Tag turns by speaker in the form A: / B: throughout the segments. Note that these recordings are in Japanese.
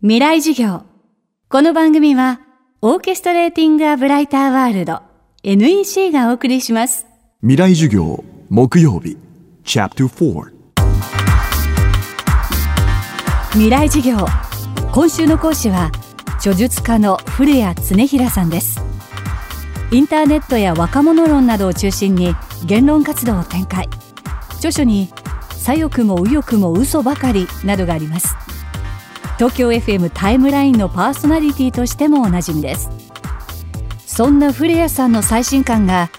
A: 未来授業。この番組はオーケストレーティング・ア・ブライター・ワールド NEC がお送りします。
B: 未来授業木曜日チャプター4
A: 未来授業。今週の講師は著述家の古谷恒平さんです。インターネットや若者論などを中心に言論活動を展開。著書に左翼も右翼も嘘ばかりなどがあります東京 FM タイムラインのパーソナリティとしてもおなじみです。そんな古谷さんの最新刊が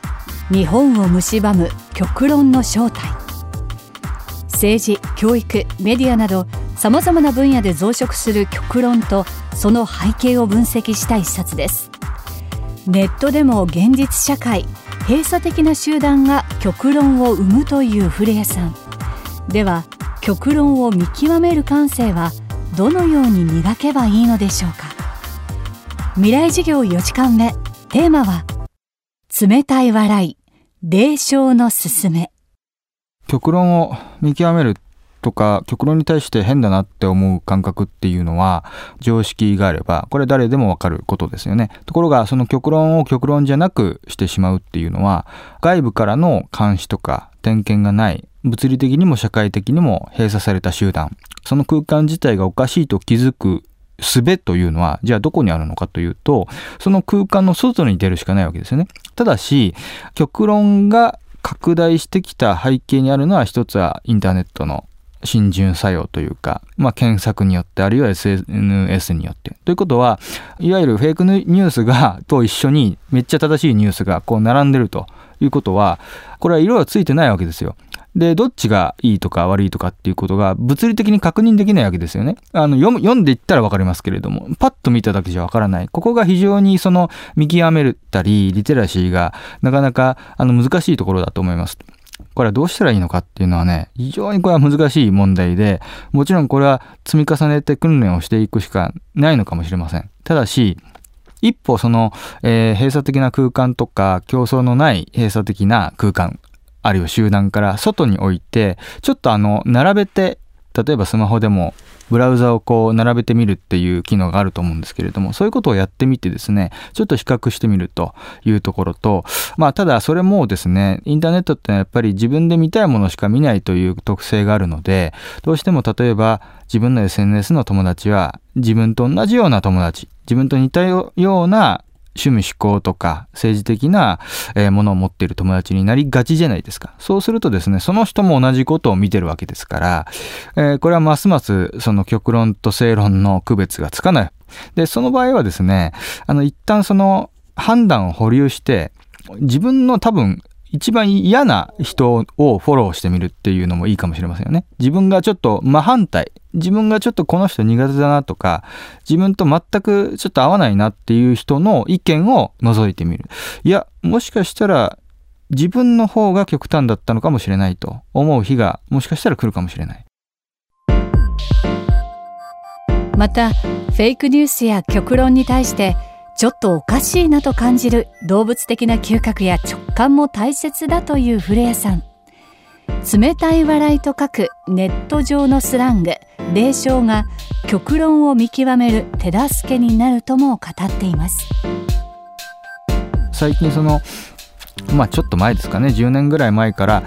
A: 日本を蝕む極論の正体。政治教育メディアなどさまざまな分野で増殖する極論とその背景を分析した一冊です。ネットでも現実社会閉鎖的な集団が極論を生むという古谷さん。では極論を見極める感性はどのように磨けばいいのでしょうか？未来授業4時間目。テーマは冷たい笑い。霊障のすすめ。
C: 極論を見極めるとか極論に対して変だなって思う感覚っていうのは常識があればこれ誰でもわかることですよね。ところがその極論を極論じゃなくしてしまうっていうのは外部からの監視とか点検がない物理的にも社会的にも閉鎖された集団その空間自体がおかしいと気づく術というのはじゃあどこにあるのかというとその空間の外に出るしかないわけですよね。ただし極論が拡大してきた背景にあるのは一つはインターネットの浸潤作用というか、まあ、検索によってあるいは SNS によってということはいわゆるフェイクニュースがと一緒にめっちゃ正しいニュースがこう並んでるということはこれは色はついてないわけですよで、どっちがいいとか悪いとかっていうことが物理的に確認できないわけですよね。あの、読読んでいったらわかりますけれども、パッと見ただけじゃわからない。ここが非常にその見極めたり、リテラシーがなかなかあの難しいところだと思います。これどうしたらいいのかっていうのはね、非常にこれは難しい問題で、もちろんこれは積み重ねて訓練をしていくしかないのかもしれません。ただし、一歩その、えー、閉鎖的な空間とか競争のない閉鎖的な空間あるいは集団から外に置いてちょっとあの並べて例えばスマホでもブラウザをこう並べてみるっていう機能があると思うんですけれどもそういうことをやってみてですねちょっと比較してみるというところとまあただそれもですねインターネットってやっぱり自分で見たいものしか見ないという特性があるのでどうしても例えば自分の SNS の友達は自分と同じような友達自分と似たような趣味思考とか政治的なものを持っている友達になりがちじゃないですか。そうするとですね、その人も同じことを見てるわけですから、えー、これはますますその極論と正論の区別がつかない。で、その場合はですね、あの、一旦その判断を保留して、自分の多分一番嫌な人をフォローしてみるっていうのもいいかもしれませんよね。自分がちょっと真反対、自分がちょっとこの人苦手だなとか、自分と全くちょっと合わないなっていう人の意見を除いてみる。いや、もしかしたら自分の方が極端だったのかもしれないと思う日がもしかしたら来るかもしれない。
A: また、フェイクニュースや極論に対してちょっとおかしいなと感じる動物的な嗅覚や直感も大切だという古谷さん。冷たい笑いと書くネット上のスラング霊障が極論を見極める手助けになるとも語っています。
C: 最近そのまあちょっと前ですかね10年ぐらい前から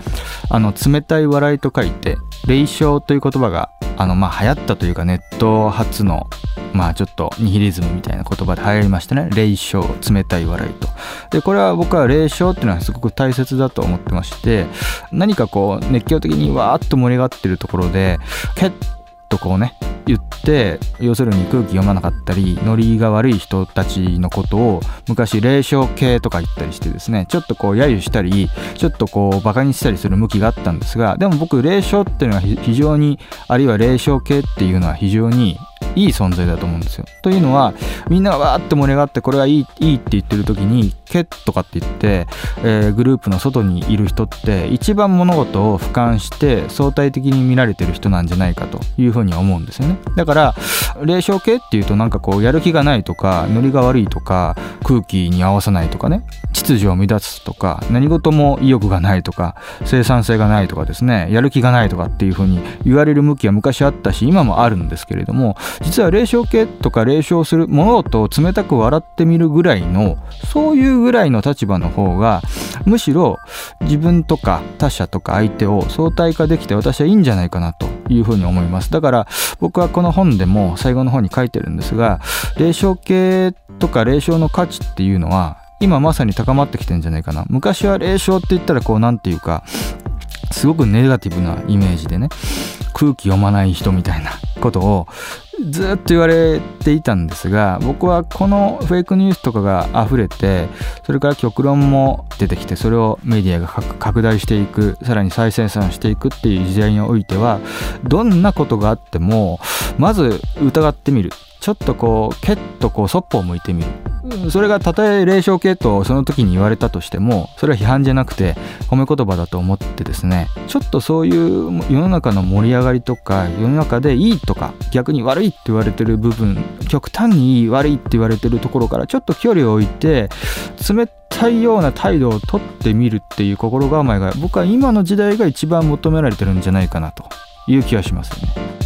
C: あの冷たい笑いと書いて霊障という言葉があのまあ流行ったというかネット初のまあちょっとニヒリズムみたいな言葉で流行りましたね。霊障冷たい笑いと。でこれは僕は霊障っていうのはすごく大切だと思ってまして何かこう熱狂的にわーっと盛り上がってるところでケッとこうねって要するに空気読まなかったりノリが悪い人たちのことを昔霊障系とか言ったりしてですねちょっとこう揶揄したりちょっとこうバカにしたりする向きがあったんですがでも僕霊障っていうのは非常にあるいは霊障系っていうのは非常にいい存在だと思うんですよ。というのはみんながわーって盛り上がってこれがいいいいって言ってる時に「け」とかって言って、えー、グループの外にいる人って一番物事を俯瞰して相対的に見られてる人なんじゃないかというふうに思うんですよね。だから霊障系っていうとなんかこうやる気がないとかノリが悪いとか空気に合わさないとかね秩序を乱すとか何事も意欲がないとか生産性がないとかですねやる気がないとかっていうふうに言われる向きは昔あったし今もあるんですけれども実は霊障系とか霊障する物事を冷たく笑ってみるぐらいのそういうぐらいの立場の方がむしろ自分とか他者とか相手を相対化できて私はいいんじゃないかなというふうに思います。だから僕はこの本でも最後の方に書いてるんですが霊障系とか霊障の価値っていうのは今まさに高まってきてるんじゃないかな。昔は霊障って言ったらこう何て言うかすごくネガティブなイメージでね空気読まない人みたいなことをずっと言われていたんですが僕はこのフェイクニュースとかが溢れてそれから極論も出てきてそれをメディアが拡大していくさらに再生産していくっていう時代においてはどんなことがあってもまず疑ってみる。ちょっとこうケッとこうそっぽを向いてみる。それがたとえ霊障系とその時に言われたとしてもそれは批判じゃなくて褒め言葉だと思ってですねちょっとそういう世の中の盛り上がりとか世の中でいいとか逆に悪いって言われてる部分極端にいい悪いって言われてるところからちょっと距離を置いて冷たいような態度をとってみるっていう心構えが僕は今の時代が一番求められてるんじゃないかなという気がしますよね。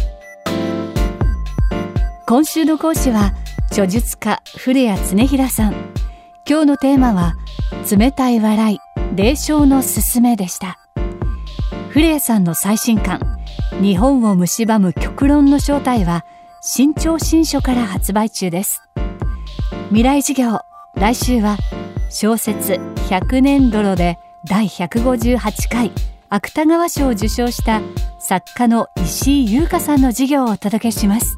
A: 今週の講師は著述家古谷恒平さん。今日のテーマは冷たい笑い霊障のすすめでした。古谷さんの最新刊日本を蝕む極論の正体は新潮新書から発売中です。未来授業来週は小説100年泥で第158回芥川賞を受賞した作家の石井優香さんの授業をお届けします。